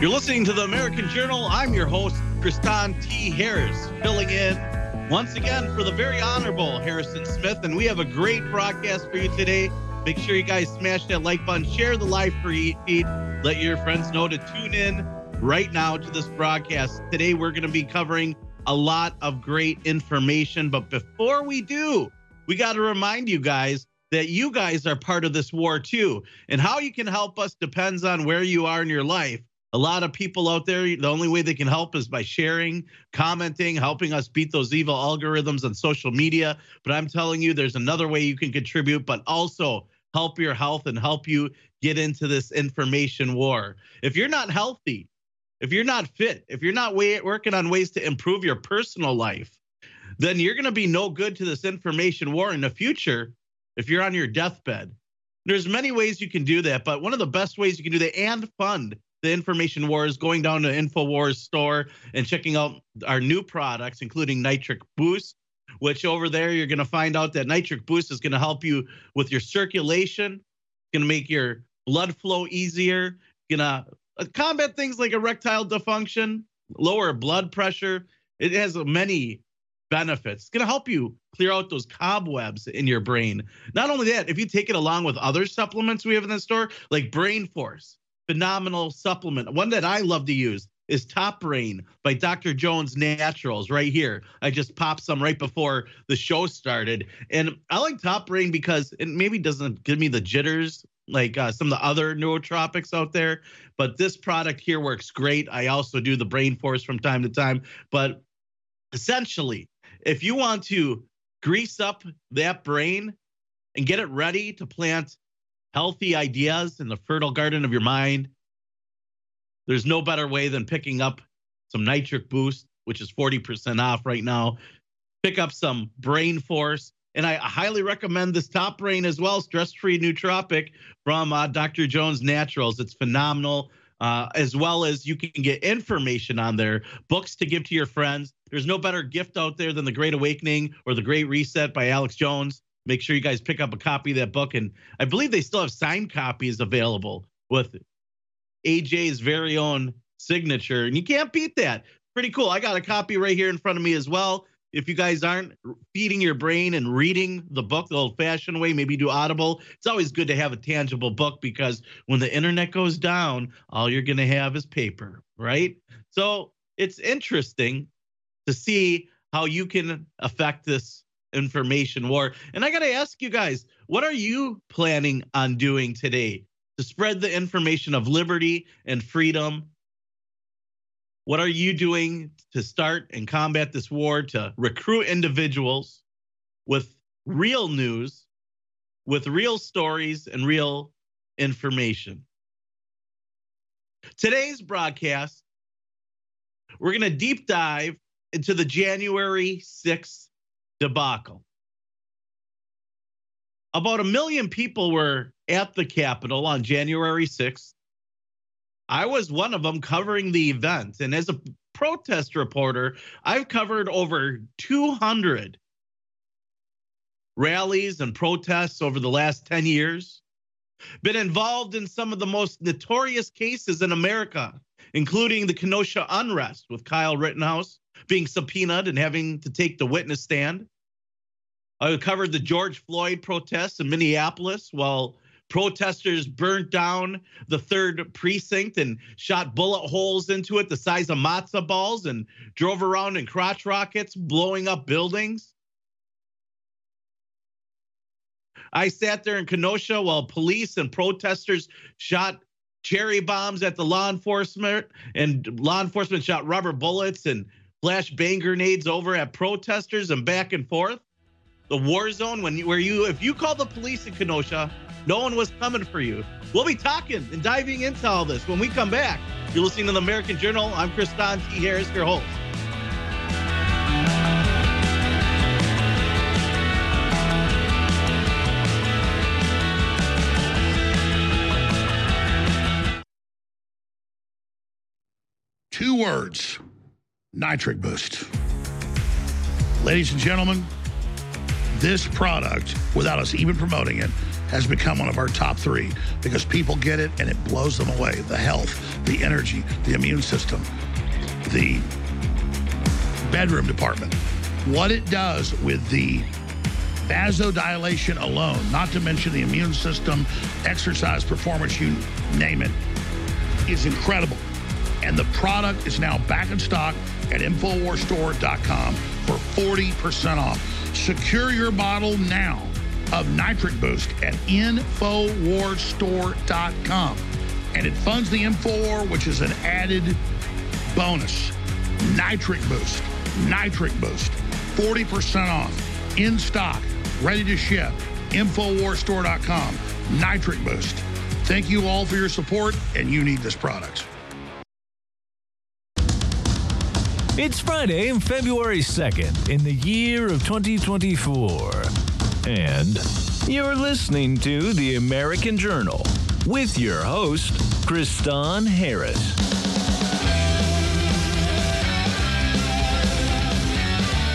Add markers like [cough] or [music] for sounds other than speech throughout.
You're listening to the American Journal. I'm your host, Kristan T. Harris, filling in once again for the very honorable Harrison Smith. And we have a great broadcast for you today. Make sure you guys smash that like button, share the live feed, let your friends know to tune in right now to this broadcast. Today, we're going to be covering a lot of great information. But before we do, we got to remind you guys that you guys are part of this war too. And how you can help us depends on where you are in your life. A lot of people out there, the only way they can help is by sharing, commenting, helping us beat those evil algorithms on social media. But I'm telling you, there's another way you can contribute, but also help your health and help you get into this information war. If you're not healthy, if you're not fit, if you're not way, working on ways to improve your personal life, then you're going to be no good to this information war in the future if you're on your deathbed. There's many ways you can do that, but one of the best ways you can do that and fund the information war is going down to InfoWars store and checking out our new products, including Nitric Boost, which over there you're going to find out that Nitric Boost is going to help you with your circulation, going to make your blood flow easier, going to uh, combat things like erectile dysfunction, lower blood pressure. It has many benefits. It's going to help you clear out those cobwebs in your brain. Not only that, if you take it along with other supplements we have in the store, like Brain Force, phenomenal supplement. One that I love to use is Top Brain by Dr. Jones Naturals right here. I just popped some right before the show started. And I like Top Brain because it maybe doesn't give me the jitters like uh, some of the other nootropics out there, but this product here works great. I also do the Brain Force from time to time, but essentially, if you want to grease up that brain and get it ready to plant healthy ideas in the fertile garden of your mind, there's no better way than picking up some nitric boost, which is 40% off right now. Pick up some brain force. And I highly recommend this top brain as well, stress free nootropic from uh, Dr. Jones Naturals. It's phenomenal. Uh, as well as you can get information on there, books to give to your friends. There's no better gift out there than The Great Awakening or The Great Reset by Alex Jones. Make sure you guys pick up a copy of that book. And I believe they still have signed copies available with AJ's very own signature. And you can't beat that. Pretty cool. I got a copy right here in front of me as well. If you guys aren't feeding your brain and reading the book the old fashioned way, maybe do Audible. It's always good to have a tangible book because when the internet goes down, all you're going to have is paper, right? So it's interesting to see how you can affect this information war. And I got to ask you guys, what are you planning on doing today to spread the information of liberty and freedom? What are you doing to start and combat this war to recruit individuals with real news, with real stories, and real information? Today's broadcast, we're going to deep dive into the January 6th debacle. About a million people were at the Capitol on January 6th. I was one of them covering the event. And as a protest reporter, I've covered over 200 rallies and protests over the last 10 years. Been involved in some of the most notorious cases in America, including the Kenosha unrest with Kyle Rittenhouse, being subpoenaed and having to take the witness stand. I covered the George Floyd protests in Minneapolis while protesters burnt down the third precinct and shot bullet holes into it the size of matzo balls and drove around in crotch rockets, blowing up buildings. I sat there in Kenosha while police and protesters shot cherry bombs at the law enforcement, and law enforcement shot rubber bullets and flashbang grenades over at protesters and back and forth. The war zone, when you, where you, if you call the police in Kenosha, no one was coming for you. We'll be talking and diving into all this when we come back. You're listening to the American Journal. I'm Kristan T. Harris, your host. Two words Nitric Boost. Ladies and gentlemen, this product, without us even promoting it, has become one of our top three because people get it and it blows them away. The health, the energy, the immune system, the bedroom department. What it does with the vasodilation alone, not to mention the immune system, exercise, performance, you name it, is incredible. And the product is now back in stock at InfoWarsStore.com for 40% off. Secure your bottle now of Nitric Boost at InfoWarsStore.com. And it funds the InfoWar, which is an added bonus. Nitric Boost. Nitric Boost. 40% off. In stock. Ready to ship. InfoWarsStore.com. Nitric Boost. Thank you all for your support, and you need this product. It's Friday, February 2nd, in the year of 2024. And you're listening to the American Journal with your host, Kristan Harris.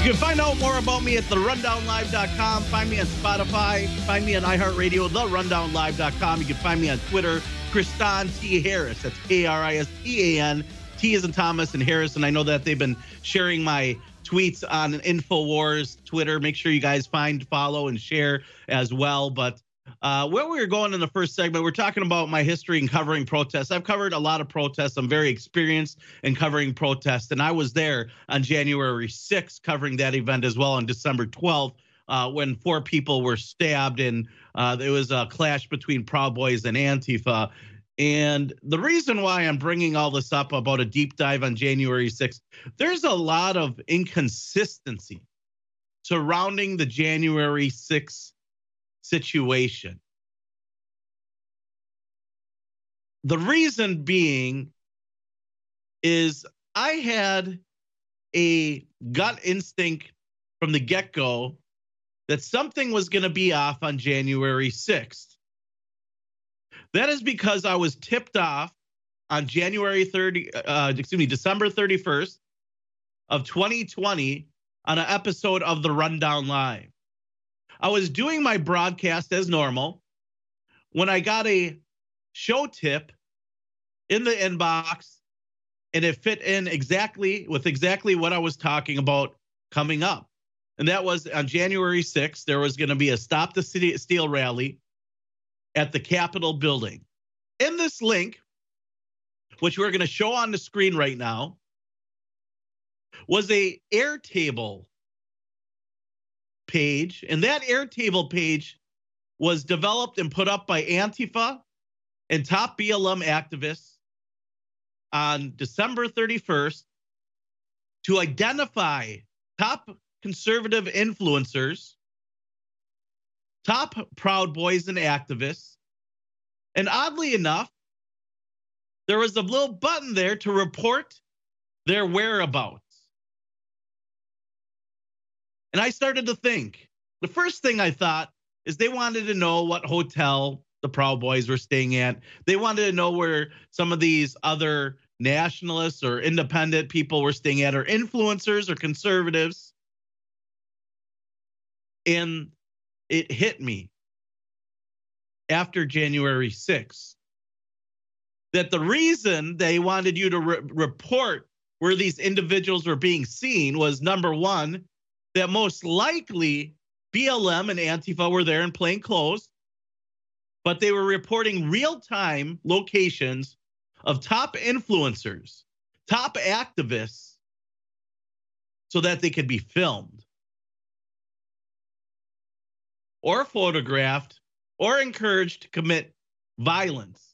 You can find out more about me at therundownlive.com. Find me on Spotify. Find me on iHeartRadio, therundownlive.com. You can find me on Twitter, Kristan T. Harris. That's K R I S T A N. T in Thomas and Harrison. I know that they've been sharing my tweets on InfoWars Twitter. Make sure you guys find, follow, and share as well. But uh, where we were going in the first segment, we're talking about my history in covering protests. I've covered a lot of protests. I'm very experienced in covering protests, and I was there on January 6th covering that event as well on December 12th. Uh, when four people were stabbed, and uh, there was a clash between Proud Boys and Antifa. And the reason why I'm bringing all this up about a deep dive on January 6th, there's a lot of inconsistency surrounding the January 6th situation. The reason being is I had a gut instinct from the get go that something was going to be off on January 6th. That is because I was tipped off on January 30, uh, excuse me, December 31st of 2020 on an episode of the Rundown Live. I was doing my broadcast as normal when I got a show tip in the inbox and it fit in exactly with exactly what I was talking about coming up. And that was on January 6th, there was going to be a Stop the City Steal rally at the Capitol building. In this link, which we're going to show on the screen right now, was a Airtable page, and that Airtable page was developed and put up by Antifa and top BLM activists on December 31st to identify top conservative influencers, top Proud Boys and activists. And oddly enough, there was a little button there to report their whereabouts. And I started to think the first thing I thought is they wanted to know what hotel the Proud Boys were staying at. They wanted to know where some of these other nationalists or independent people were staying at, or influencers or conservatives. And it hit me after January 6th that the reason they wanted you to re- report where these individuals were being seen was number one, that most likely BLM and Antifa were there in plain clothes, but they were reporting real time locations of top influencers, top activists, so that they could be filmed or photographed or encouraged to commit violence.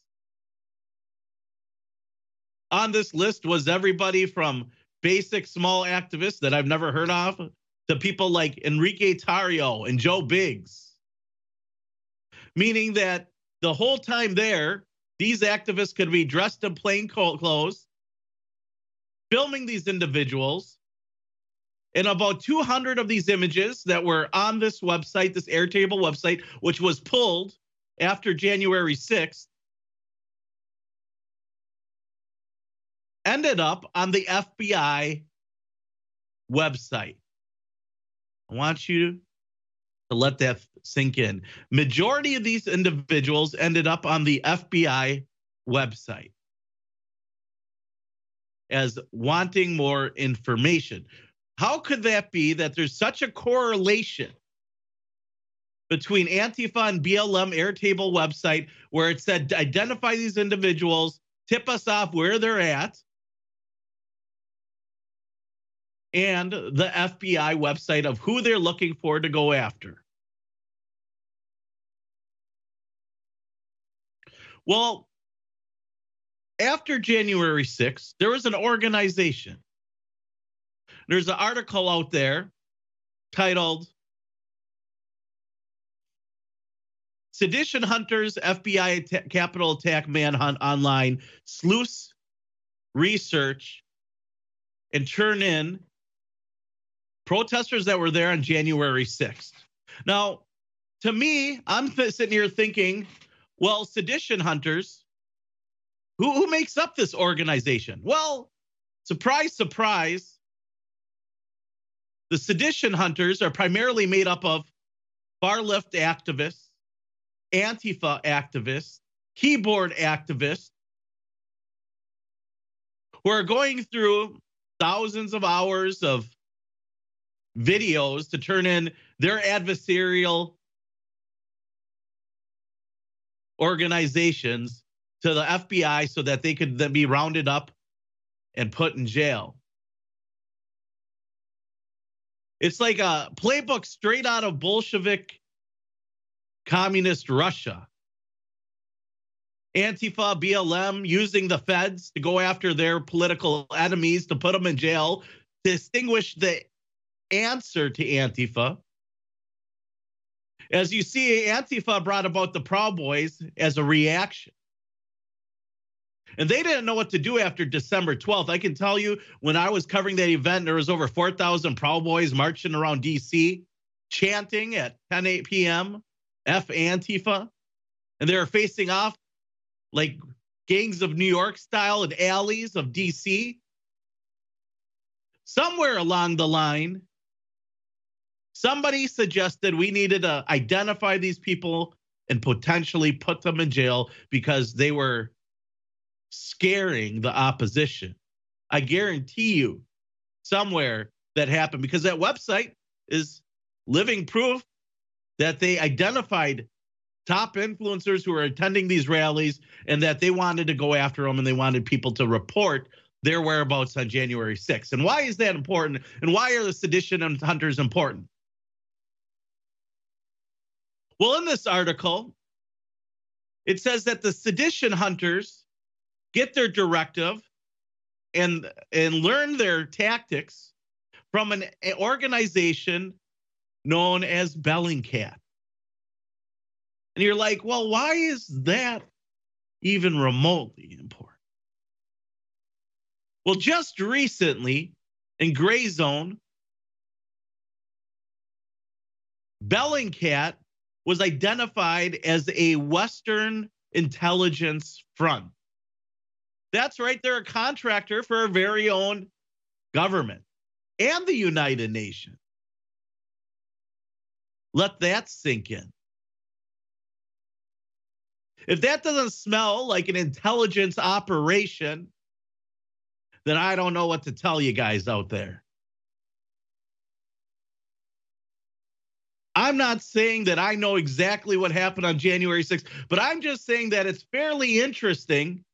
On this list was everybody from basic small activists that I've never heard of to people like Enrique Tarrio and Joe Biggs. Meaning that the whole time there, these activists could be dressed in plain clothes, filming these individuals. And about 200 of these images that were on this website, this Airtable website, which was pulled after January 6th, ended up on the FBI website. I want you to let that sink in. Majority of these individuals ended up on the FBI website as wanting more information. How could that be that there's such a correlation between Antifa and BLM Airtable website where it said identify these individuals, tip us off where they're at, and the FBI website of who they're looking for to go after. Well, after January 6th, there was an organization. There's an article out there titled Sedition Hunters FBI Capitol Attack Manhunt Online Sleuths Research and turn in protesters that were there on January 6th. Now, to me, I'm th- sitting here thinking, well, sedition hunters, who, who makes up this organization? Well, surprise, surprise, the sedition hunters are primarily made up of far left activists, Antifa activists, keyboard activists who are going through thousands of hours of videos to turn in their adversarial organizations to the FBI so that they could then be rounded up and put in jail. It's like a playbook straight out of Bolshevik communist Russia. Antifa, BLM using the feds to go after their political enemies to put them in jail, distinguish the answer to Antifa. As you see, Antifa brought about the Proud Boys as a reaction. And they didn't know what to do after December 12th. I can tell you, when I was covering that event, there was over 4,000 Proud Boys marching around DC, chanting at 10, 8 p.m., F Antifa. And they were facing off like gangs of New York style in alleys of DC. Somewhere along the line, somebody suggested we needed to identify these people and potentially put them in jail because they were scaring the opposition. I guarantee you, somewhere that happened because that website is living proof that they identified top influencers who are attending these rallies and that they wanted to go after them and they wanted people to report their whereabouts on January 6th. And why is that important? And why are the sedition hunters important? Well, in this article, it says that the sedition hunters get their directive and and learn their tactics from an organization known as Bellingcat. And you're like, well, why is that even remotely important? Well, just recently in Grayzone, Bellingcat was identified as a Western intelligence front. That's right, they're a contractor for our very own government and the United Nations. Let that sink in. If that doesn't smell like an intelligence operation, then I don't know what to tell you guys out there. I'm not saying that I know exactly what happened on January 6th, but I'm just saying that it's fairly interesting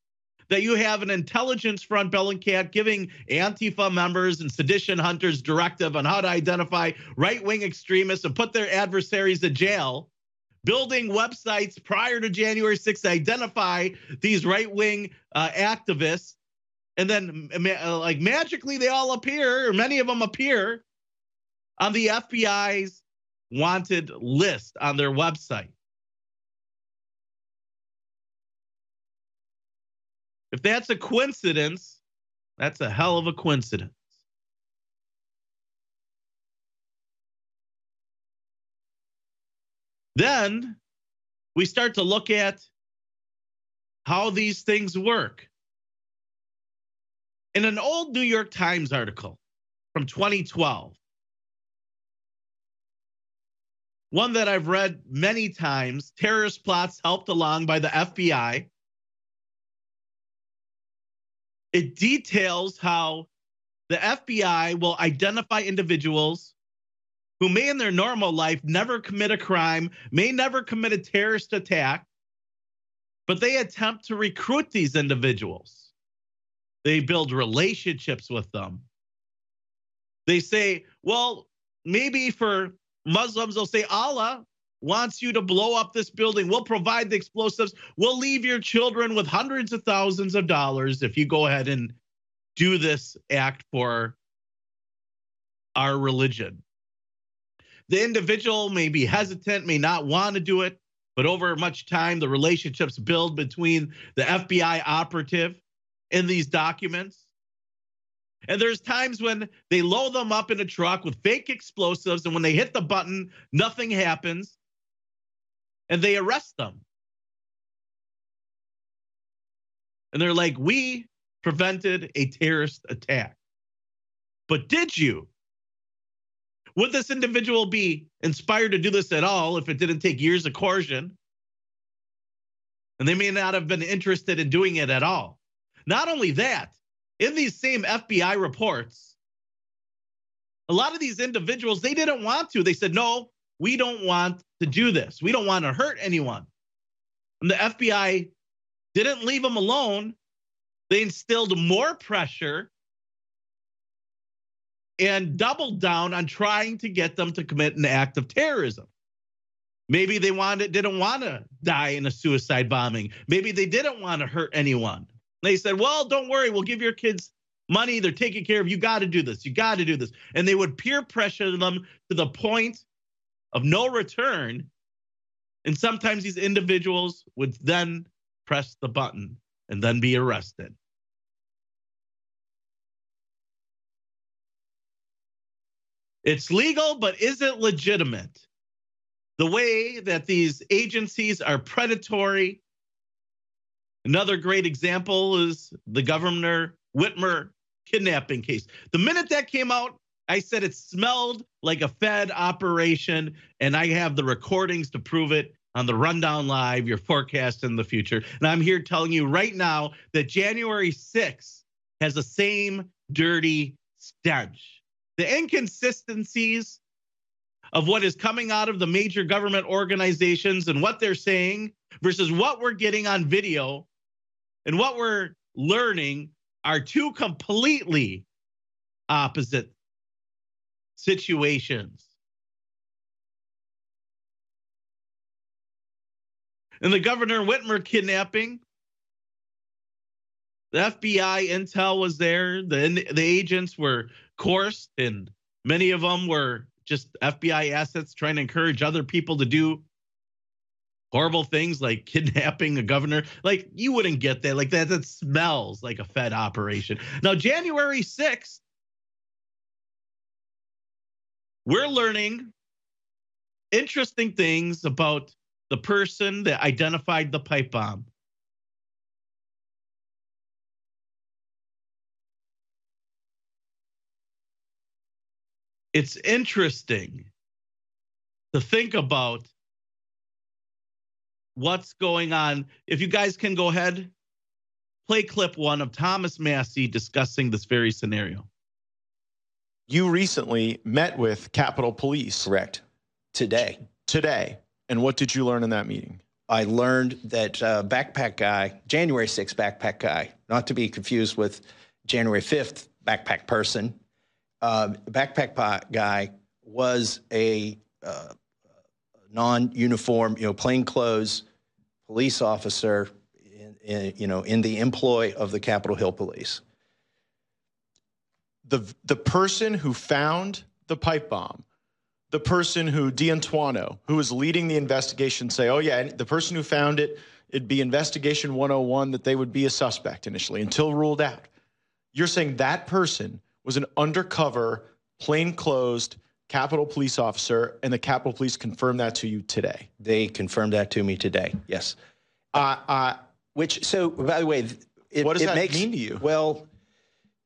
that you have an intelligence front, Bellingcat, giving Antifa members and sedition hunters directive on how to identify right wing extremists and put their adversaries in jail, building websites prior to January 6th to identify these right wing uh, activists. And then, uh, like, magically, they all appear, or many of them appear on the FBI's wanted list on their website. If that's a coincidence, that's a hell of a coincidence. Then we start to look at how these things work. In an old New York Times article from 2012, one that I've read many times terrorist plots helped along by the FBI. It details how the FBI will identify individuals who may in their normal life never commit a crime, may never commit a terrorist attack, but they attempt to recruit these individuals. They build relationships with them. They say, well, maybe for Muslims, they'll say, Allah wants you to blow up this building. We'll provide the explosives. We'll leave your children with hundreds of thousands of dollars if you go ahead and do this act for our religion. The individual may be hesitant, may not want to do it, but over much time, the relationships build between the FBI operative and these documents. And there's times when they load them up in a truck with fake explosives, and when they hit the button, nothing happens, and they arrest them. And they're like, We prevented a terrorist attack. But did you? Would this individual be inspired to do this at all if it didn't take years of coercion? And they may not have been interested in doing it at all. Not only that, in these same FBI reports, a lot of these individuals, they didn't want to. They said, no, we don't want to do this. We don't want to hurt anyone. And the FBI didn't leave them alone. They instilled more pressure and doubled down on trying to get them to commit an act of terrorism. Maybe they wanted didn't want to die in a suicide bombing. Maybe they didn't want to hurt anyone. They said, "Well, don't worry, we'll give your kids money. They're taking care of. You got to do this. You got to do this." And they would peer pressure them to the point of no return. And sometimes these individuals would then press the button and then be arrested. It's legal, but is it legitimate? The way that these agencies are predatory. Another great example is the Governor Whitmer kidnapping case. The minute that came out, I said it smelled like a Fed operation, and I have the recordings to prove it on the Rundown Live, your forecast in the future. And I'm here telling you right now that January 6th has the same dirty stench the inconsistencies of what is coming out of the major government organizations and what they're saying versus what we're getting on video and what we're learning are two completely opposite situations. And the Governor Whitmer kidnapping, the FBI intel was there. The, the agents were course, and many of them were just FBI assets trying to encourage other people to do horrible things like [laughs] kidnapping a governor. Like you wouldn't get that. Like that, that smells like a Fed operation. Now, January 6th, we're learning interesting things about the person that identified the pipe bomb. it's interesting to think about what's going on. If you guys can go ahead, play clip one of Thomas Massie discussing this very scenario. You recently met with Capitol Police. Correct. Today. Today. And what did you learn in that meeting? I learned that uh, backpack guy, January 6th backpack guy, not to be confused with January 5th backpack person, uh, backpack guy was a uh, non-uniform, you know, plainclothes police officer, in, in, you know, in the employ of the Capitol Hill Police. The the person who found the pipe bomb, the person who D'Antuono, who was leading the investigation, say, oh yeah, the person who found it, it'd be investigation 101 that they would be a suspect initially until ruled out. You're saying that person was an undercover, plainclothes Capitol Police officer, and the Capitol Police confirmed that to you today. They confirmed that to me today. Yes. Uh, uh, Which, so by the way, it, what does it that makes, mean to you? Well,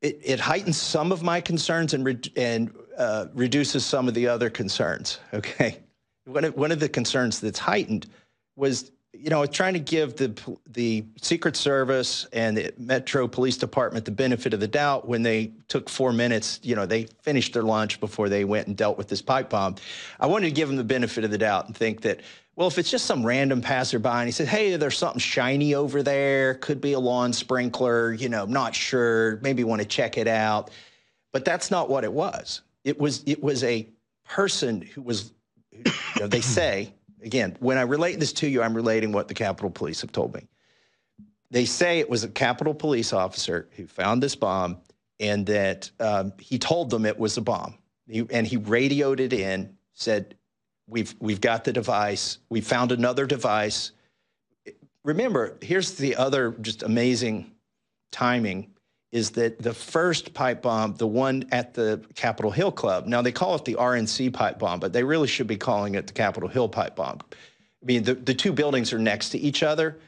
it, it heightens some of my concerns and re- and uh, reduces some of the other concerns. Okay. one of, one of the concerns that's heightened was you know, trying to give the the Secret Service and the Metro Police Department the benefit of the doubt when they took four minutes. You know, they finished their lunch before they went and dealt with this pipe bomb. I wanted to give them the benefit of the doubt and think that, well, if it's just some random passerby and he said, "Hey, there's something shiny over there. Could be a lawn sprinkler. You know, not sure. Maybe want to check it out." But that's not what it was. It was it was a person who was. You know, they say again, when I relate this to you, I'm relating what the Capitol Police have told me. They say it was a Capitol Police officer who found this bomb and that um, he told them it was a bomb. He, and he radioed it in, said, we've, we've got the device. We found another device. Remember, here's the other just amazing timing is that the first pipe bomb, the one at the Capitol Hill Club, now they call it the RNC pipe bomb, but they really should be calling it the Capitol Hill pipe bomb. I mean, the, the two buildings are next to each other,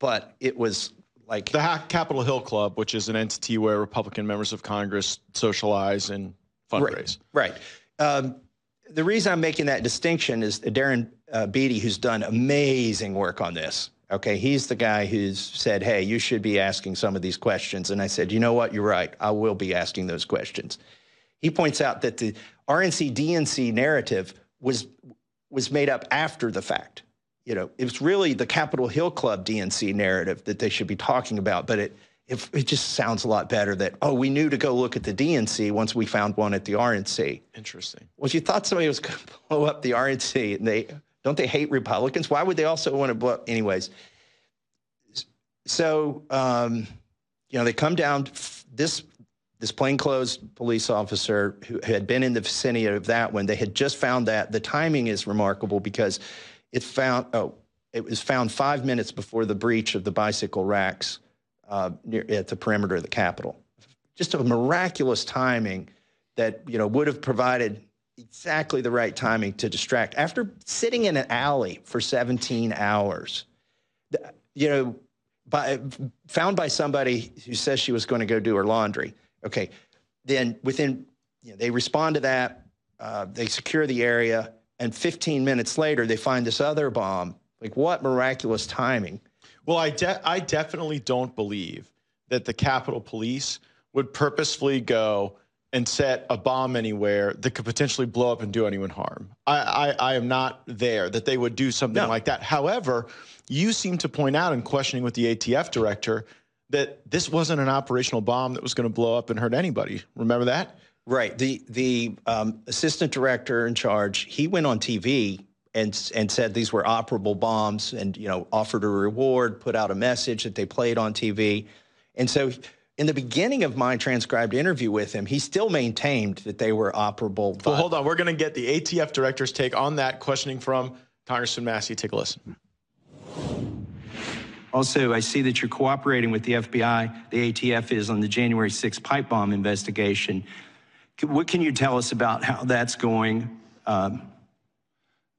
but it was like. The Capitol Hill Club, which is an entity where Republican members of Congress socialize and fundraise. Right. right. Um, the reason I'm making that distinction is Darren uh, Beattie, who's done amazing work on this, Okay, he's the guy who's said, hey, you should be asking some of these questions. And I said, you know what, you're right. I will be asking those questions. He points out that the RNC DNC narrative was, was made up after the fact. You know, it was really the Capitol Hill Club DNC narrative that they should be talking about, but it, it, it just sounds a lot better that, oh, we knew to go look at the DNC once we found one at the RNC. Interesting. Well, you thought somebody was [laughs] going to blow up the RNC and they don't they hate Republicans? Why would they also want to blow up? Anyways, so um, you know they come down. This this plainclothes police officer who had been in the vicinity of that one, they had just found that. The timing is remarkable because it found oh it was found five minutes before the breach of the bicycle racks uh, near, at the perimeter of the Capitol. Just a miraculous timing that you know would have provided exactly the right timing to distract. After sitting in an alley for 17 hours, you know, by, found by somebody who says she was going to go do her laundry. Okay, then within, you know, they respond to that, uh, they secure the area, and 15 minutes later, they find this other bomb. Like, what miraculous timing? Well, I, de- I definitely don't believe that the Capitol Police would purposefully go and set a bomb anywhere that could potentially blow up and do anyone harm. I, I, I am not there that they would do something no. like that. However, you seem to point out in questioning with the ATF director that this wasn't an operational bomb that was going to blow up and hurt anybody. Remember that? Right. The the um, assistant director in charge he went on TV and and said these were operable bombs and you know offered a reward, put out a message that they played on TV, and so in the beginning of my transcribed interview with him, he still maintained that they were operable. Well, hold on. We're going to get the ATF director's take on that questioning from Congressman Massie. Take a listen. Also, I see that you're cooperating with the FBI, the ATF is on the January 6th pipe bomb investigation. What can you tell us about how that's going? Um,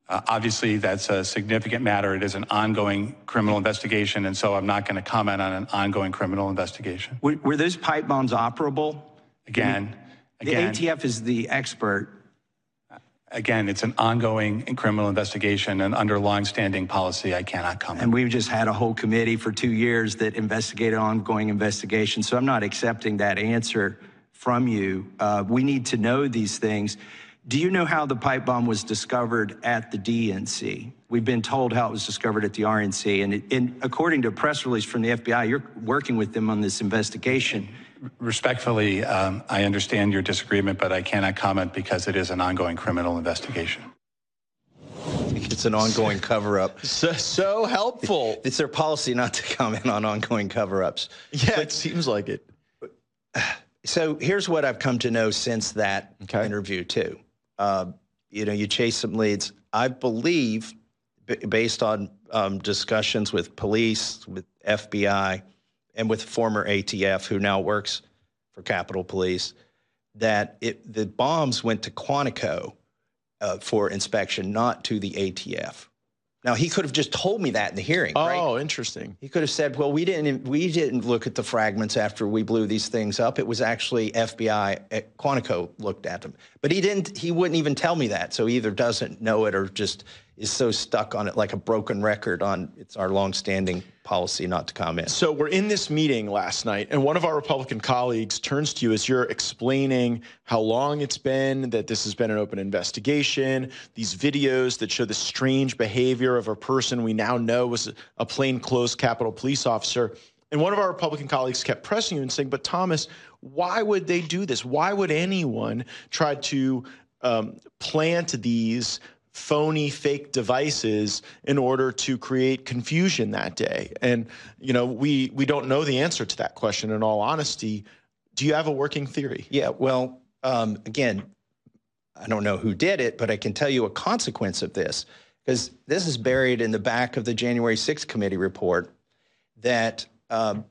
uh, obviously, that's a significant matter. It is an ongoing criminal investigation, and so I'm not going to comment on an ongoing criminal investigation. Were, were those pipe bombs operable? Again, the again, ATF is the expert. Again, it's an ongoing criminal investigation, and under longstanding policy, I cannot comment. And we've just had a whole committee for two years that investigated ongoing investigations, so I'm not accepting that answer from you. Uh, we need to know these things. Do you know how the pipe bomb was discovered at the DNC? We've been told how it was discovered at the RNC. And, it, and according to a press release from the FBI, you're working with them on this investigation. Respectfully, um, I understand your disagreement, but I cannot comment because it is an ongoing criminal investigation. It's an ongoing cover up. [laughs] So, so helpful. It's their policy not to comment on ongoing cover ups. Yeah, but, it seems like it. [sighs] So here's what I've come to know since that okay. interview, too. Uh, you know, you chase some leads. I believe, based on um, discussions with police, with FBI, and with former ATF, who now works for Capitol Police, that it, the bombs went to Quantico uh, for inspection, not to the ATF. Now he could have just told me that in the hearing. Oh, right? interesting. He could have said, "Well, we didn't we didn't look at the fragments after we blew these things up. It was actually FBI at eh, Quantico looked at them." But he didn't. He wouldn't even tell me that. So he either doesn't know it or just is so stuck on it like a broken record on it's our longstanding policy not to comment. So we're in this meeting last night, and one of our Republican colleagues turns to you as you're explaining how long it's been that this has been an open investigation, these videos that show the strange behavior of a person we now know was a plainclothes Capitol police officer. And one of our Republican colleagues kept pressing you and saying, But Thomas, why would they do this? Why would anyone try to um, plant these phony fake devices in order to create confusion that day. And you know we we don't know the answer to that question in all honesty. Do you have a working theory? Yeah well um, again i don't know who did it but i can tell you a consequence of this because this is buried in the back of the january 6th committee report that um,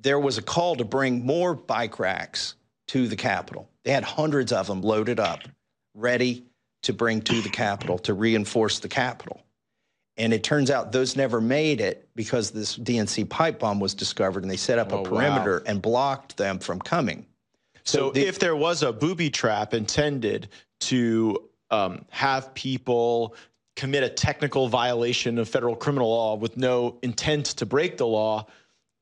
there was a call to bring more bike racks to the capitol. They had hundreds of them loaded up ready to bring to the Capitol to reinforce the Capitol. And it turns out those never made it because this DNC pipe bomb was discovered and they set up Oh, a perimeter wow. and blocked them from coming. so, the- if there was a booby trap intended to um, have people commit a technical violation of federal criminal law with no intent to break the law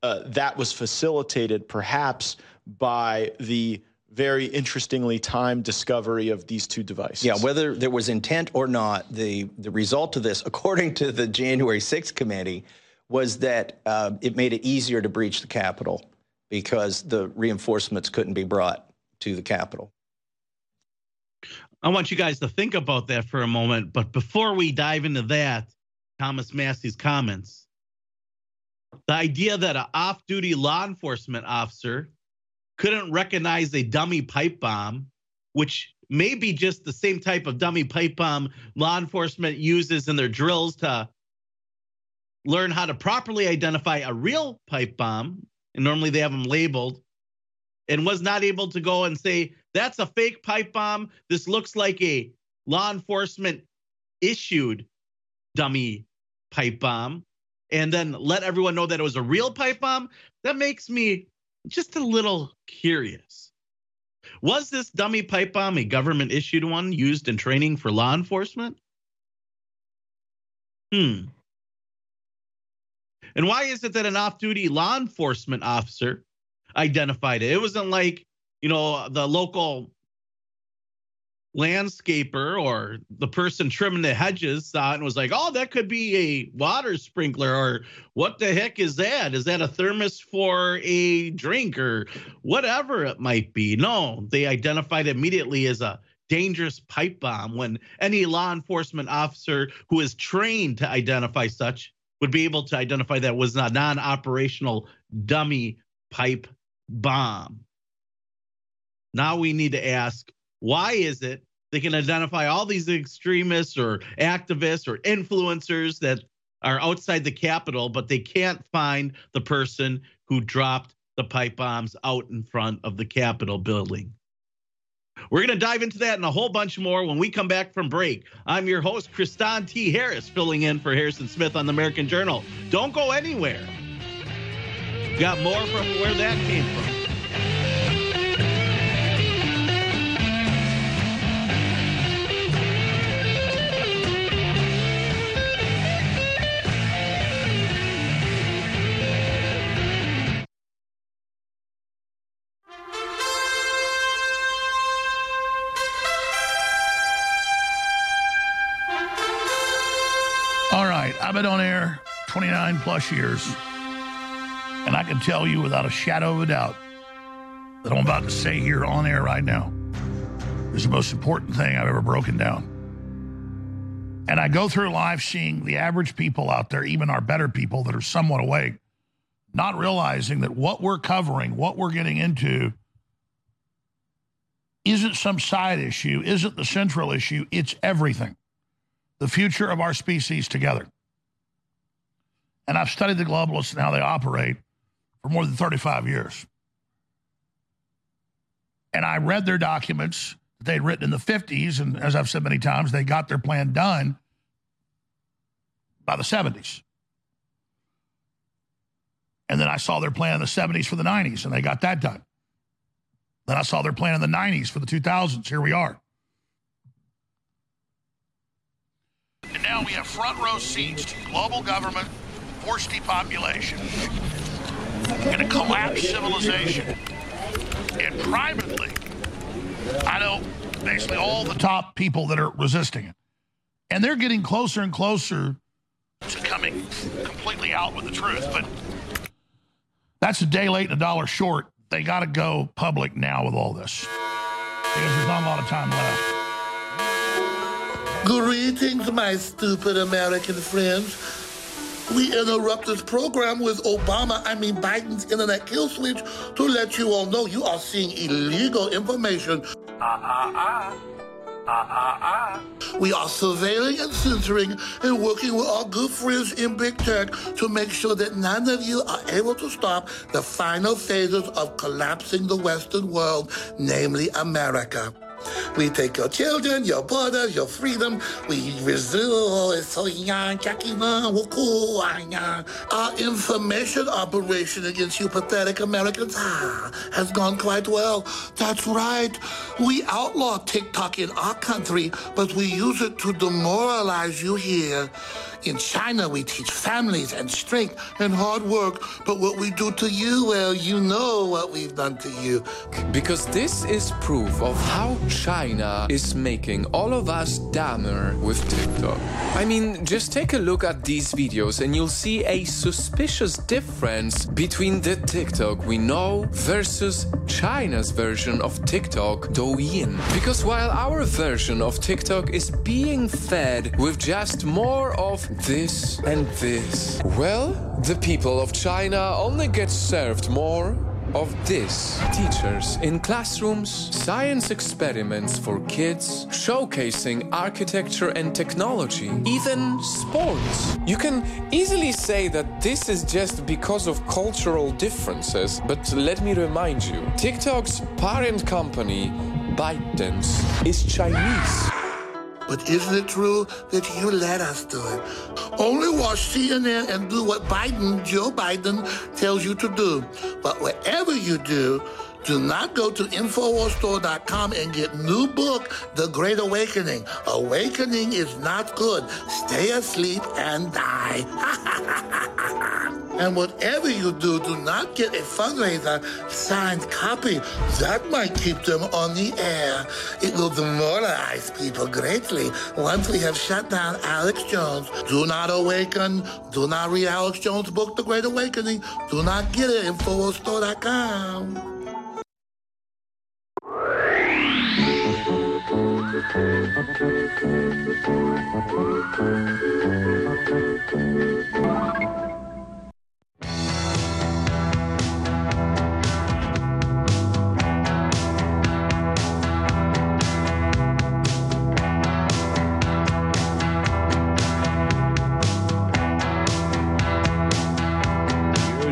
uh, that was facilitated perhaps by the very interestingly timed discovery of these two devices Yeah, whether there was intent or not, the, the result of this, according to the January 6th committee, was that uh, it made it easier to breach the Capitol because the reinforcements couldn't be brought to the Capitol. I want you guys to think about that for a moment. But before we dive into that, Thomas Massie's comments, the idea that an off duty law enforcement officer couldn't recognize a dummy pipe bomb, which may be just the same type of dummy pipe bomb law enforcement uses in their drills to learn how to properly identify a real pipe bomb. And normally they have them labeled and was not able to go and say, that's a fake pipe bomb. This looks like a law enforcement issued dummy pipe bomb. And then let everyone know that it was a real pipe bomb. That makes me just a little curious. Was this dummy pipe bomb a government issued one used in training for law enforcement? Hmm. And why is it that an off duty law enforcement officer identified it? It wasn't like, you know, the local landscaper or the person trimming the hedges saw it and was like, oh, that could be a water sprinkler or what the heck is that? Is that a thermos for a drink or whatever it might be? No, they identified immediately as a dangerous pipe bomb when any law enforcement officer who is trained to identify such would be able to identify that was a non-operational dummy pipe bomb. Now we need to ask why is it they can identify all these extremists or activists or influencers that are outside the Capitol, but they can't find the person who dropped the pipe bombs out in front of the Capitol building? We're going to dive into that and a whole bunch more when we come back from break. I'm your host, Kristan T. Harris, filling in for Harrison Smith on the American Journal. Don't go anywhere. Got more from where that came from. I've been on air 29 plus years, and I can tell you without a shadow of a doubt that I'm about to say here on air right now is the most important thing I've ever broken down. And I go through life seeing the average people out there, even our better people that are somewhat awake, not realizing that what we're covering, what we're getting into, isn't some side issue, isn't the central issue, it's everything the future of our species together. And I've studied the globalists and how they operate for more than 35 years. And I read their documents that they'd written in the 50s. And as I've said many times, they got their plan done by the 70s. And then I saw their plan in the 70s for the 90s, and they got that done. Then I saw their plan in the 90s for the 2000s. Here we are. And now we have front row seats to global government, forced depopulation, and a collapsed civilization. And privately, I know basically all the top people that are resisting it. And they're getting closer and closer to coming completely out with the truth. But that's a day late and a dollar short. They got to go public now with all this because there's not a lot of time left. Greetings, my stupid American friends. We interrupt this program with Obama, I mean Biden's internet kill switch, to let you all know you are seeing illegal information. Ah, ah, ah. Ah, ah, ah. We are surveilling and censoring and working with our good friends in big tech to make sure that none of you are able to stop the final phases of collapsing the Western world, namely America. We take your children, your borders, your freedom. We young, Jackie Our information operation against you pathetic Americans ah, has gone quite well. That's right. We outlaw TikTok in our country, but we use it to demoralize you here. In China, we teach families and strength and hard work. But what we do to you, well, you know what we've done to you. Because this is proof of how China is making all of us dumber with TikTok. I mean, just take a look at these videos and you'll see a suspicious difference between the TikTok we know versus China's version of TikTok, Douyin. Because while our version of TikTok is being fed with just more of this and this. Well, the people of China only get served more of this. Teachers in classrooms, science experiments for kids, showcasing architecture and technology, even sports. You can easily say that this is just because of cultural differences, but let me remind you TikTok's parent company, ByteDance, is Chinese. But isn't it true that you let us do it? Only watch CNN and do what Biden, Joe Biden, tells you to do. But whatever you do, do not go to InfoWarsStore.com and get new book, The Great Awakening. Awakening is not good. Stay asleep and die. [laughs] and whatever you do, do not get a fundraiser signed copy. That might keep them on the air. It will demoralize people greatly once we have shut down Alex Jones. Do not awaken. Do not read Alex Jones' book, The Great Awakening. Do not get it. InfoWarsStore.com.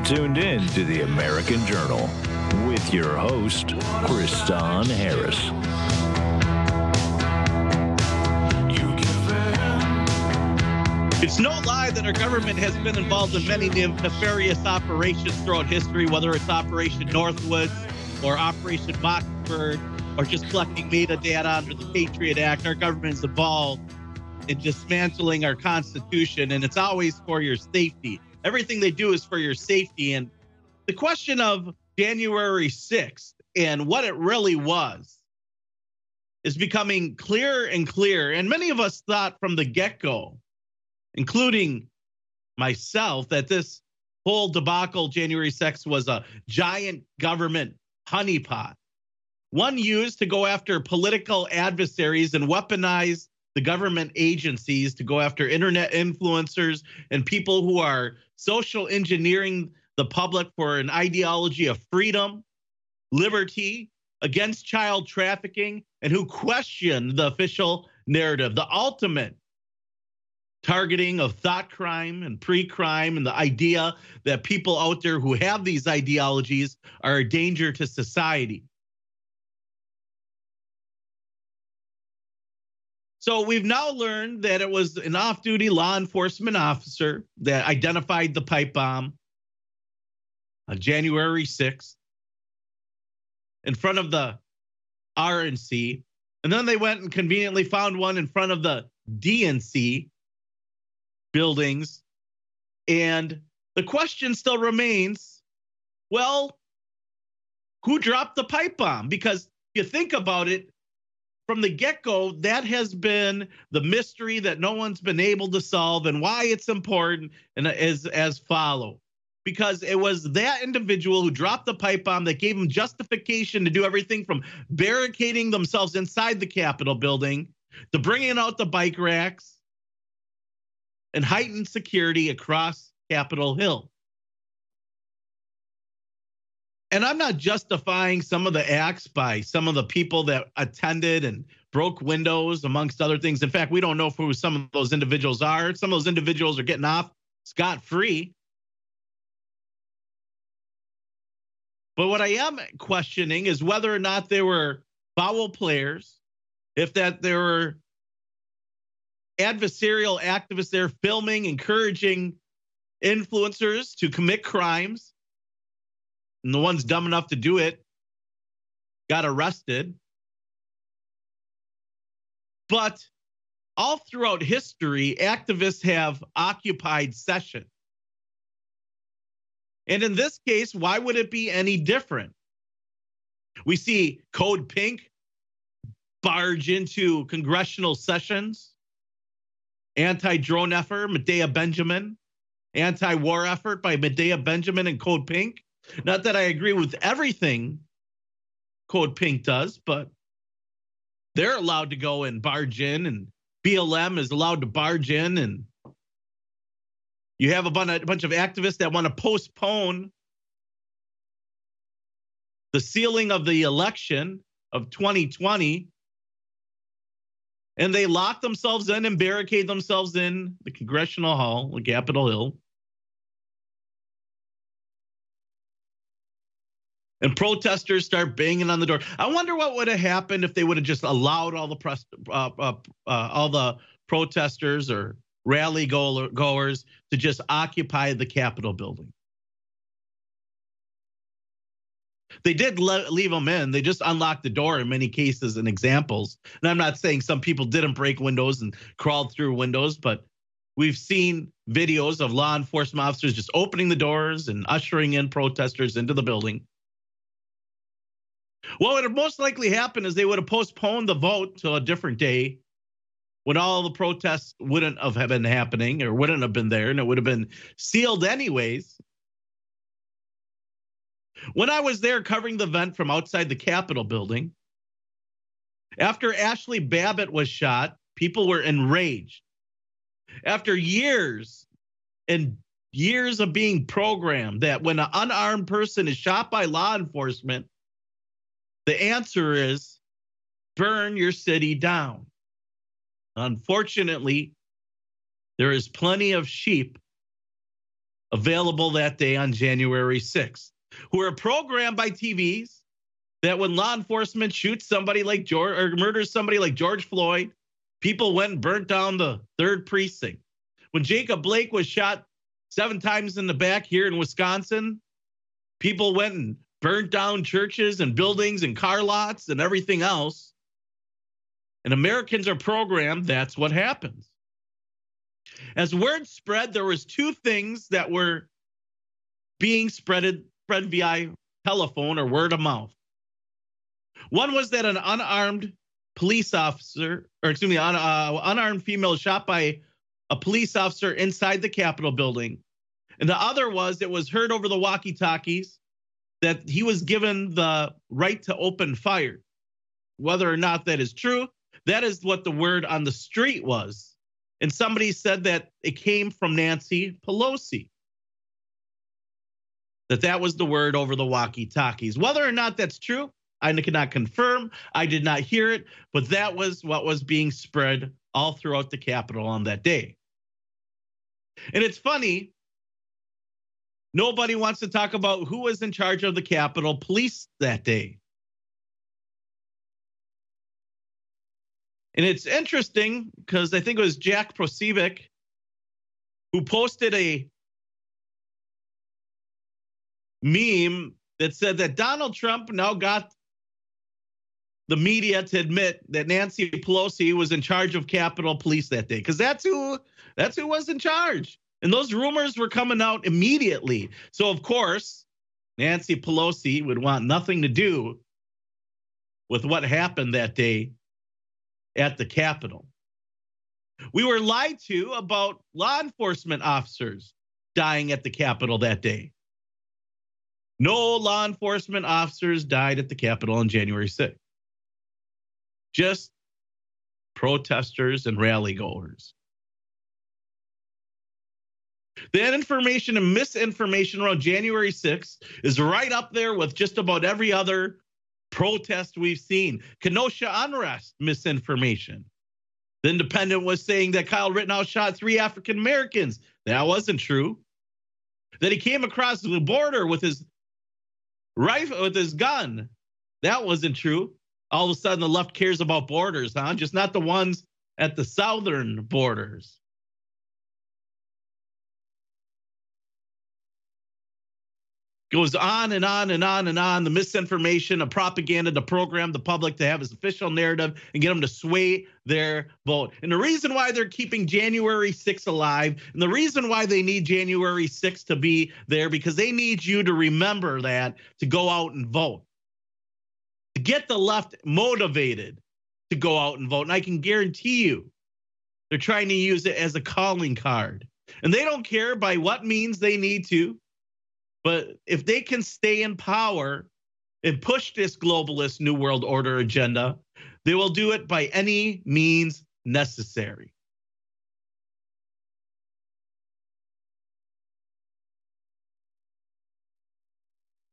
tuned in to the American Journal with your host, Kristan Harris. It's no lie that our government has been involved in many nefarious operations throughout history, whether it's Operation Northwoods or Operation Mockingbird or just collecting metadata under the Patriot Act. Our government is involved in dismantling our Constitution, and it's always for your safety. Everything they do is for your safety. And the question of January 6th and what it really was is becoming clearer and clearer. And many of us thought from the get go including myself, that this whole debacle, January 6th, was a giant government honeypot, one used to go after political adversaries and weaponize the government agencies to go after internet influencers and people who are social engineering the public for an ideology of freedom, liberty, against child trafficking, and who question the official narrative, the ultimate targeting of thought crime and pre crime, and the idea that people out there who have these ideologies are a danger to society. So we've now learned that it was an off duty law enforcement officer that identified the pipe bomb on January 6th in front of the RNC. And then they went and conveniently found one in front of the DNC buildings. And the question still remains well, who dropped the pipe bomb? Because you think about it, from the get go, that has been the mystery that no one's been able to solve and why it's important and as as follow. Because it was that individual who dropped the pipe bomb that gave them justification to do everything from barricading themselves inside the Capitol building to bringing out the bike racks and heightened security across Capitol Hill. And I'm not justifying some of the acts by some of the people that attended and broke windows, amongst other things. In fact, we don't know who some of those individuals are. Some of those individuals are getting off scot free. But what I am questioning is whether or not they were foul players, if that there were adversarial activists there filming, encouraging influencers to commit crimes and the ones dumb enough to do it got arrested. But all throughout history, activists have occupied session. And in this case, why would it be any different? We see Code Pink barge into congressional sessions, anti drone effort, Medea Benjamin, anti war effort by Medea Benjamin and Code Pink. Not that I agree with everything Code Pink does, but they're allowed to go and barge in, and BLM is allowed to barge in, and you have a bunch of activists that want to postpone the sealing of the election of 2020 and they lock themselves in and barricade themselves in the congressional hall, the Capitol Hill. and protesters start banging on the door. I wonder what would have happened if they would have just allowed all the press, uh, uh, uh, all the protesters or rally goers to just occupy the Capitol building. They did le- leave them in. They just unlocked the door in many cases and examples. And I'm not saying some people didn't break windows and crawled through windows, but we've seen videos of law enforcement officers just opening the doors and ushering in protesters into the building. What would have most likely happened is they would have postponed the vote to a different day when all the protests wouldn't have been happening or wouldn't have been there and it would have been sealed anyways. When I was there covering the event from outside the Capitol building, after Ashli Babbitt was shot, people were enraged. After years and years of being programmed that when an unarmed person is shot by law enforcement, the answer is burn your city down. Unfortunately, there is plenty of sheep available that day on January 6th who are programmed by TVs that when law enforcement shoots somebody like George or murders somebody like George Floyd, people went and burnt down the third precinct. When Jacob Blake was shot seven times in the back here in Wisconsin, people went and burnt down churches and buildings and car lots and everything else. And Americans are programmed, that's what happens. As word spread, there was two things that were being spreaded spread via telephone or word of mouth. One was that an unarmed police officer, or excuse me, uh, unarmed female shot by a police officer inside the Capitol building. And the other was it was heard over the walkie talkies that he was given the right to open fire. Whether or not that is true, that is what the word on the street was. And somebody said that it came from Nancy Pelosi. That that was the word over the walkie-talkies. Whether or not that's true, I cannot confirm. I did not hear it, but that was what was being spread all throughout the Capitol on that day. And it's funny Nobody wants to talk about who was in charge of the Capitol Police that day. And it's interesting because I think it was Jack Posobiec who posted a meme that said that Donald Trump now got the media to admit that Nancy Pelosi was in charge of Capitol Police that day because that's who that's who was in charge. And those rumors were coming out immediately. So of course, Nancy Pelosi would want nothing to do with what happened that day at the Capitol. We were lied to about law enforcement officers dying at the Capitol that day. No law enforcement officers died at the Capitol on January 6th. Just protesters and rally goers. That information and misinformation around January 6th is right up there with just about every other protest we've seen. Kenosha unrest, misinformation. The Independent was saying that Kyle Rittenhouse shot three African Americans. That wasn't true. That he came across the border with his rifle, with his gun. That wasn't true. All of a sudden, the left cares about borders, huh? Just not the ones at the southern borders. Goes on and on and on and on. The misinformation the propaganda to program the public to have his official narrative and get them to sway their vote. And the reason why they're keeping january 6 alive and the reason why they need january 6 to be there because they need you to remember that to go out and vote. To get the left motivated to go out and vote. And i can guarantee you they're trying to use it as a calling card. And they don't care by what means they need to but if they can stay in power and push this globalist New World Order agenda, they will do it by any means necessary.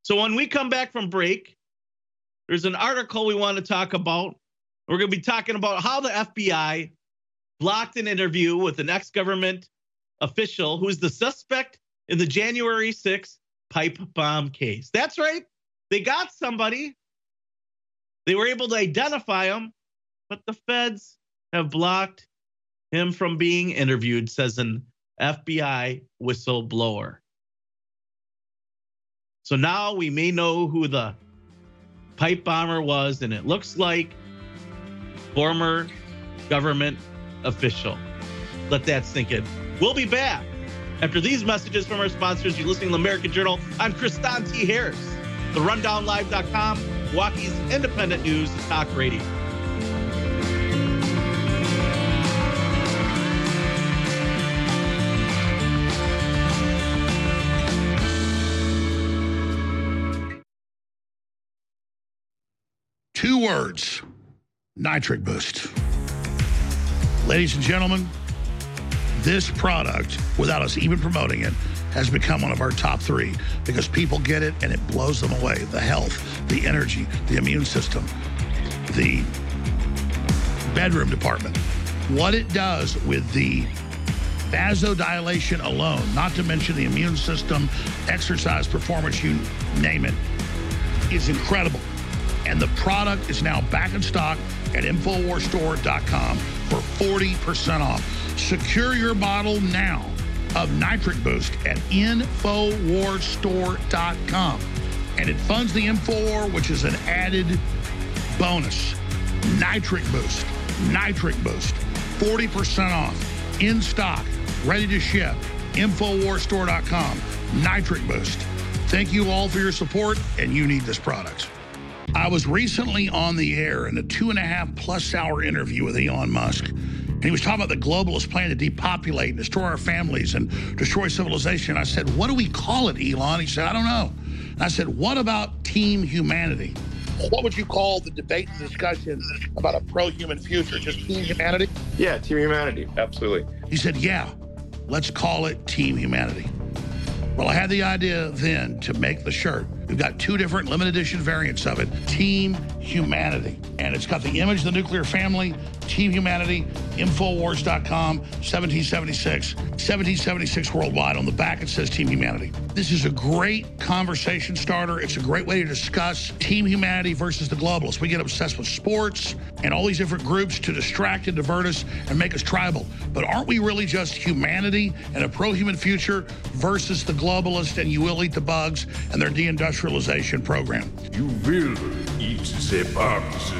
So when we come back from break, there's an article we want to talk about. We're going to be talking about how the FBI blocked an interview with an ex government official who's the suspect in the January 6th pipe bomb case. That's right. They got somebody. They were able to identify him, but the feds have blocked him from being interviewed, says an FBI whistleblower. So now we may know who the pipe bomber was, and it looks like former government official. Let that sink in. We'll be back after these messages from our sponsors, you're listening to the American Journal. I'm Kristan T. Harris, TheRundownLive.com, Milwaukee's independent news talk radio. Two words nitric boost. Ladies and gentlemen, this product, without us even promoting it, has become one of our top three because people get it and it blows them away. The health, the energy, the immune system, the bedroom department. What it does with the vasodilation alone, not to mention the immune system, exercise performance, you name it, is incredible. And the product is now back in stock at InfoWarsStore.com for 40% off. Secure your bottle now of Nitric Boost at InfoWarsStore.com. And it funds the InfoWar, which is an added bonus. Nitric Boost, Nitric Boost, 40% off, in stock, ready to ship. InfoWarsStore.com, Nitric Boost. Thank you all for your support, and you need this product. I was recently on the air in a two and a half plus hour interview with Elon Musk. And he was talking about the globalist plan to depopulate, and destroy our families, and destroy civilization. I said, What do we call it, Elon? He said, I don't know. And I said, What about team humanity? What would you call the debate and discussion about a pro human future? Just team humanity? Yeah, team humanity. Absolutely. He said, Yeah, let's call it team humanity. Well, I had the idea then to make the shirt. We've got two different limited edition variants of it Team Humanity. And it's got the image of the nuclear family, Team Humanity, Infowars.com, 1776, 1776 worldwide. On the back, it says Team Humanity. This is a great conversation starter. It's a great way to discuss Team Humanity versus the globalists. We get obsessed with sports and all these different groups to distract and divert us and make us tribal. But aren't we really just humanity and a pro human future versus the globalists and you will eat the bugs and their deindustrialization program? You will eat bugs.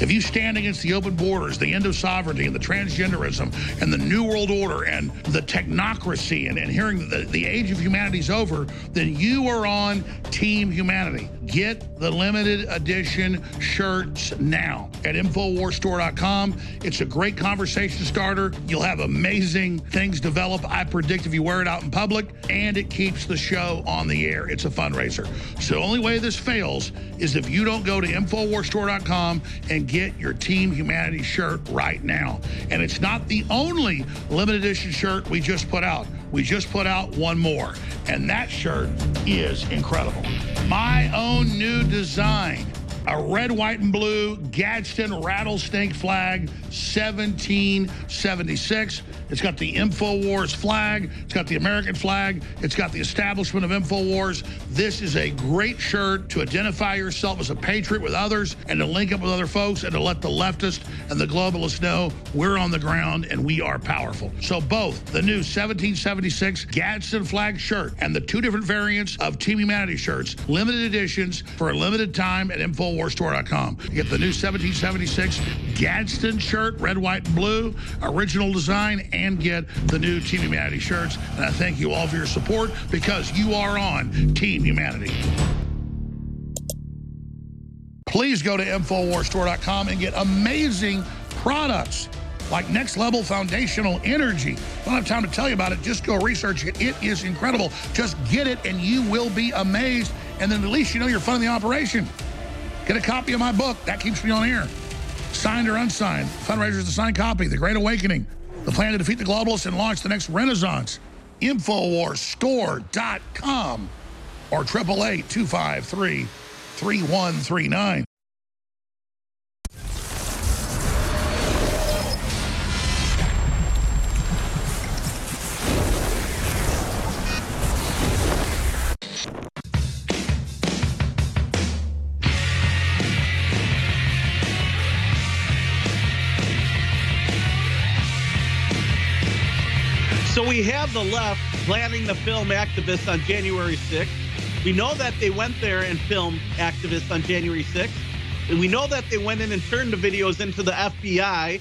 If you stand against the open borders, the end of sovereignty, and the transgenderism, and the New World Order, and the technocracy, and, and hearing the, the age of humanity is over, then you are on Team Humanity. Get the limited edition shirts now at InfoWarsStore.com. It's a great conversation starter. You'll have amazing things develop. I predict if you wear it out in public, and it keeps the show on the air. It's a fundraiser. So the only way this fails is if you don't go to InfoWarsStore.com and get your Team Humanity shirt right now. And it's not the only limited edition shirt we just put out. We just put out one more, and that shirt is incredible. My own new design a red, white, and blue Gadsden rattlesnake flag, 1776. It's got the InfoWars flag. It's got the American flag. It's got the establishment of InfoWars. This is a great shirt to identify yourself as a patriot with others and to link up with other folks and to let the leftists and the globalists know we're on the ground and we are powerful. So both the new 1776 Gadsden flag shirt and the two different variants of Team Humanity shirts, limited editions for a limited time at InfoWarsStore.com. You get the new 1776 Gadsden shirt, red, white, and blue, original design, and get the new Team Humanity shirts. And I thank you all for your support because you are on Team Humanity. Please go to InfoWarsStore.com and get amazing products like Next Level Foundational Energy. Don't have time to tell you about it. Just go research it. It is incredible. Just get it and you will be amazed. And then at least you know you're funding the operation. Get a copy of my book. That keeps me on air. Signed or unsigned. Fundraisers to sign copy. The Great Awakening. The plan to defeat the globalists and launch the next renaissance. Infowarsstore.com or 888 253 3139. The left planning to film activists on January 6th. We know that they went there and filmed activists on January 6th. And we know that they went in and turned the videos into the FBI.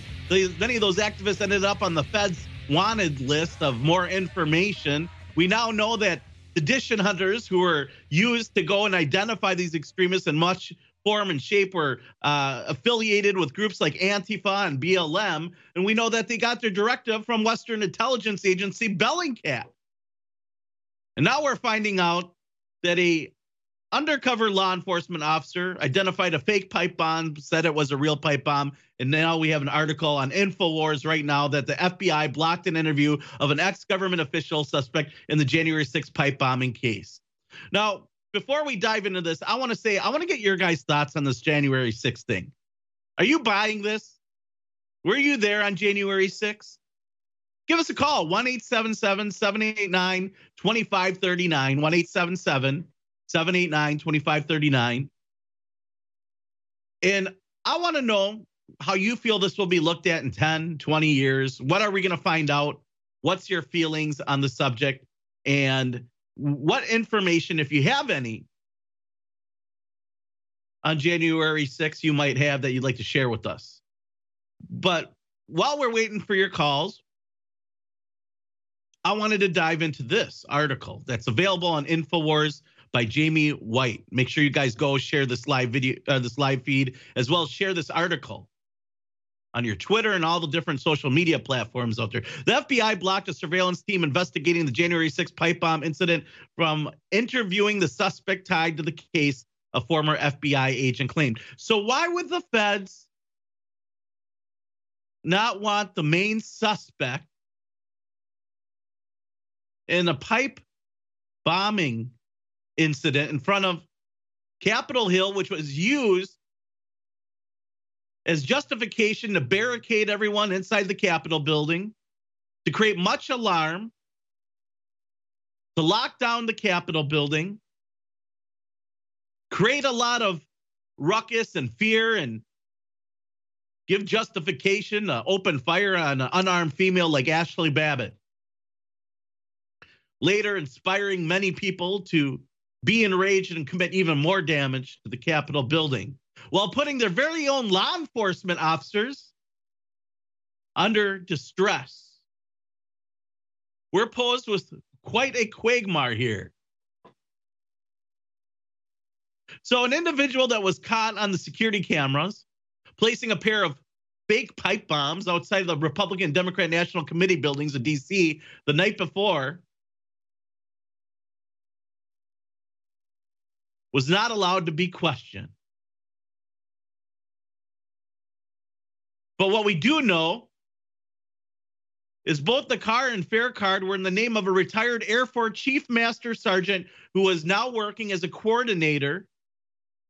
Many of those activists ended up on the Fed's wanted list of more information. We now know that sedition hunters who were used to go and identify these extremists and much form and shape were uh, affiliated with groups like Antifa and BLM. And we know that they got their directive from Western intelligence agency Bellingcat. And now we're finding out that a undercover law enforcement officer identified a fake pipe bomb, said it was a real pipe bomb, and now we have an article on Infowars right now that the FBI blocked an interview of an ex-government official suspect in the January 6th pipe bombing case. Now, before we dive into this, I want to say I want to get your guys' thoughts on this January 6th thing. Are you buying this? Were you there on January 6th? Give us a call 1 877 789 2539. 1 877 789 2539. And I want to know how you feel this will be looked at in 10, 20 years. What are we going to find out? What's your feelings on the subject? And what information, if you have any, on January 6th you might have that you'd like to share with us. But while we're waiting for your calls, I wanted to dive into this article that's available on Infowars by Jamie White. Make sure you guys go share this live video, uh, this live feed, as well as share this article on your Twitter and all the different social media platforms out there. The FBI blocked a surveillance team investigating the January 6th pipe bomb incident from interviewing the suspect tied to the case, a former FBI agent claimed. So, why would the feds not want the main suspect in a pipe bombing incident in front of Capitol Hill, which was used as justification to barricade everyone inside the Capitol building, to create much alarm, to lock down the Capitol building, create a lot of ruckus and fear and give justification, uh, open fire on an unarmed female like Ashli Babbitt. Later, inspiring many people to be enraged and commit even more damage to the Capitol building while putting their very own law enforcement officers under distress. We're posed with quite a quagmire here. So, an individual that was caught on the security cameras placing a pair of fake pipe bombs outside the Republican Democrat National Committee buildings in DC the night before was not allowed to be questioned. But what we do know is both the car and fare card were in the name of a retired Air Force Chief Master Sergeant who is now working as a coordinator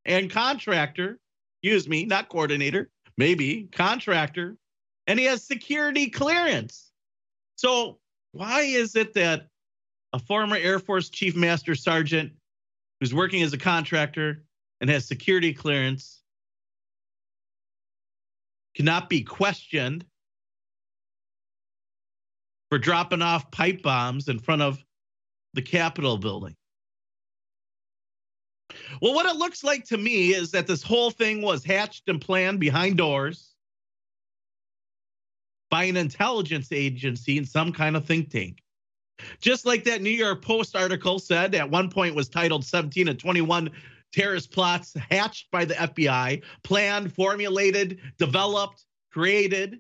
and contractor. Excuse me, not coordinator, maybe contractor. And he has security clearance. So, why is it that a former Air Force Chief Master Sergeant who's working as a contractor and has security clearance cannot be questioned for dropping off pipe bombs in front of the Capitol building. Well, what it looks like to me is that this whole thing was hatched and planned behind doors by an intelligence agency and some kind of think tank. Just like that New York Post article said at one point was titled 17 and 21 terrorist plots hatched by the FBI, planned, formulated, developed, created.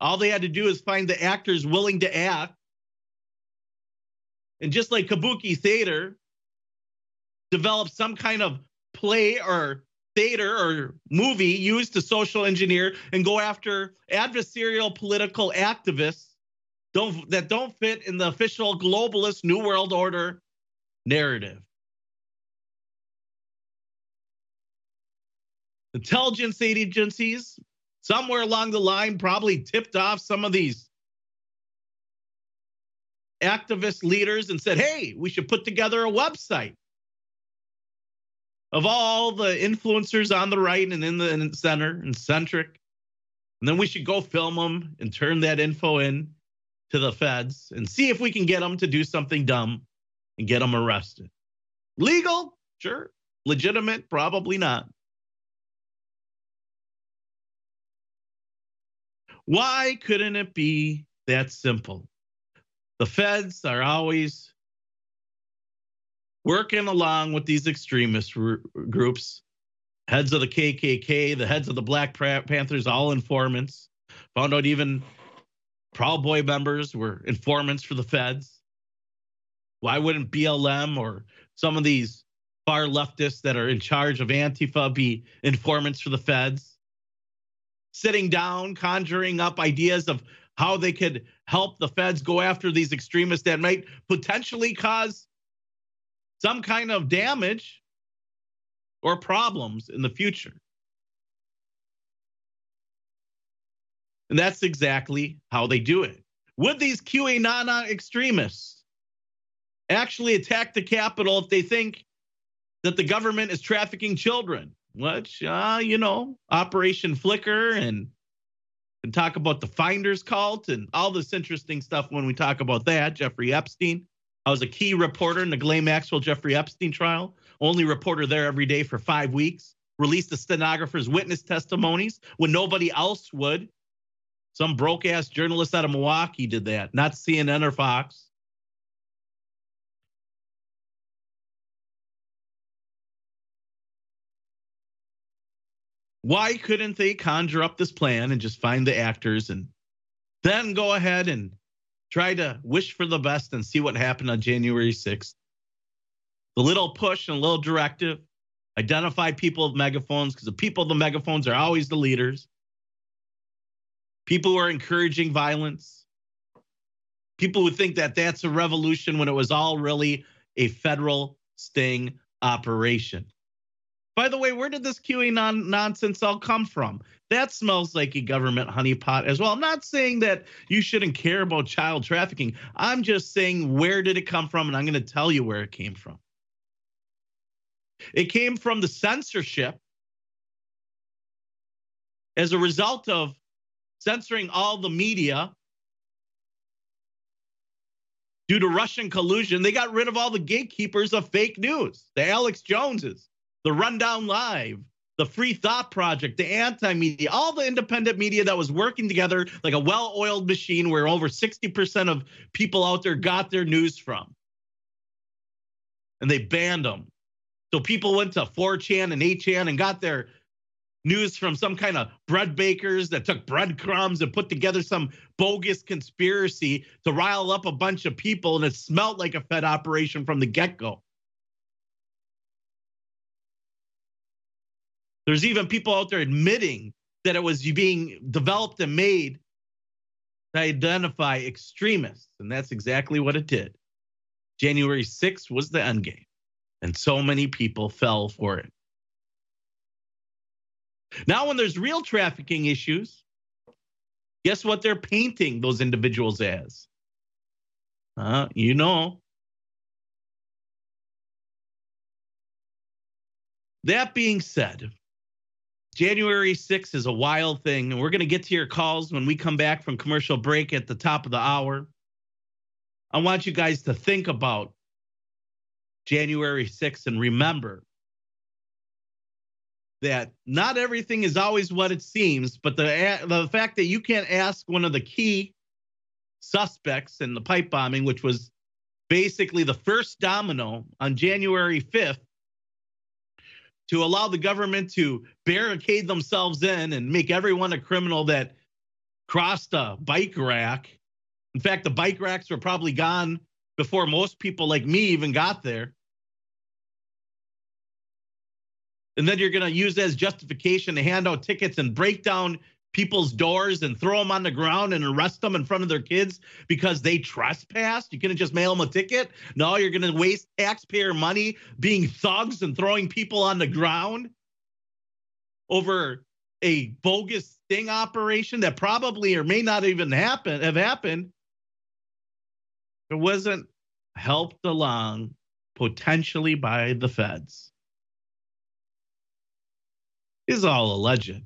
All they had to do is find the actors willing to act. And just like Kabuki Theater developed some kind of play or theater or movie used to social engineer and go after adversarial political activists don't that don't fit in the official globalist new world order narrative. Intelligence agencies, somewhere along the line, probably tipped off some of these activist leaders and said, hey, we should put together a website of all the influencers on the right and in the, center and centric. And then we should go film them and turn that info in to the feds and see if we can get them to do something dumb and get them arrested. Legal? Sure. Legitimate? Probably not. Why couldn't it be that simple? The feds are always working along with these extremist r- groups, heads of the KKK, the heads of the Black Panthers, all informants. Found out even Proud Boy members were informants for the feds. Why wouldn't BLM or some of these far leftists that are in charge of Antifa be informants for the feds? Sitting down, conjuring up ideas of how they could help the feds go after these extremists that might potentially cause some kind of damage or problems in the future. And that's exactly how they do it. Would these QAnon extremists actually attack the Capitol if they think that the government is trafficking children? Which uh, you know, Operation Flicker and and talk about the Finders cult and all this interesting stuff when we talk about that. Jeffrey Epstein. I was a key reporter in the Ghislaine Maxwell Jeffrey Epstein trial. Only reporter there every day for five weeks. Released the stenographer's witness testimonies when nobody else would. Some broke ass journalist out of Milwaukee did that, not CNN or Fox. Why couldn't they conjure up this plan and just find the actors and then go ahead and try to wish for the best and see what happened on January 6th? The little push and a little directive identify people with megaphones because the people with the megaphones are always the leaders. People who are encouraging violence. People who think that that's a revolution when it was all really a federal sting operation. By the way, where did this QE non- nonsense all come from? That smells like a government honeypot as well. I'm not saying that you shouldn't care about child trafficking. I'm just saying where did it come from? And I'm going to tell you where it came from. It came from the censorship as a result of censoring all the media due to Russian collusion. They got rid of all the gatekeepers of fake news, the Alex Joneses, the Rundown Live, the Free Thought Project, the anti media, all the independent media that was working together like a well oiled machine where over 60% of people out there got their news from. And they banned them. So people went to 4chan and 8chan and got their news from some kind of bread bakers that took breadcrumbs and put together some bogus conspiracy to rile up a bunch of people. And it smelled like a Fed operation from the get go. There's even people out there admitting that it was being developed and made to identify extremists. And that's exactly what it did. January 6th was the end game. And so many people fell for it. Now, when there's real trafficking issues, guess what they're painting those individuals as? Uh, you know. That being said, January 6th is a wild thing, and we're going to get to your calls when we come back from commercial break at the top of the hour. I want you guys to think about January 6th and remember that not everything is always what it seems, but the the fact that you can't ask one of the key suspects in the pipe bombing, which was basically the first domino on January 5th, to allow the government to barricade themselves in and make everyone a criminal that crossed a bike rack. In fact, the bike racks were probably gone before most people like me even got there. and then you're going to use as justification to hand out tickets and break down people's doors and throw them on the ground and arrest them in front of their kids because they trespassed. You couldn't just mail them a ticket. No, you're going to waste taxpayer money being thugs and throwing people on the ground over a bogus sting operation that probably or may not even happen have happened. It wasn't helped along potentially by the feds is all alleged.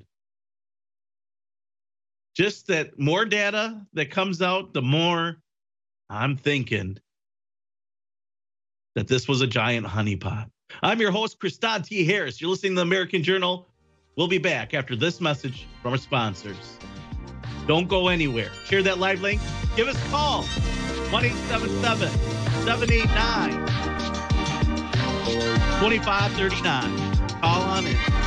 Just that more data that comes out, the more I'm thinking that this was a giant honeypot. I'm your host, Kristan T. Harris. You're listening to the American Journal. We'll be back after this message from our sponsors. Don't go anywhere. Share that live link. Give us a call 1 877 789 2539. Call on in.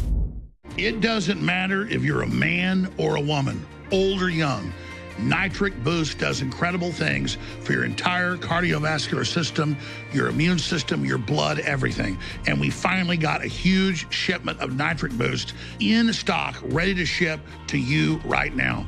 It doesn't matter if you're a man or a woman, old or young. Nitric Boost does incredible things for your entire cardiovascular system, your immune system, your blood, everything. And we finally got a huge shipment of Nitric Boost in stock, ready to ship to you right now.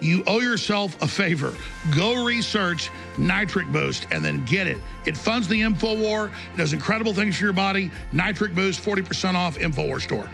You owe yourself a favor. Go research Nitric Boost and then get it. It funds the InfoWar, it does incredible things for your body. Nitric Boost, 40% off, InfoWars Store.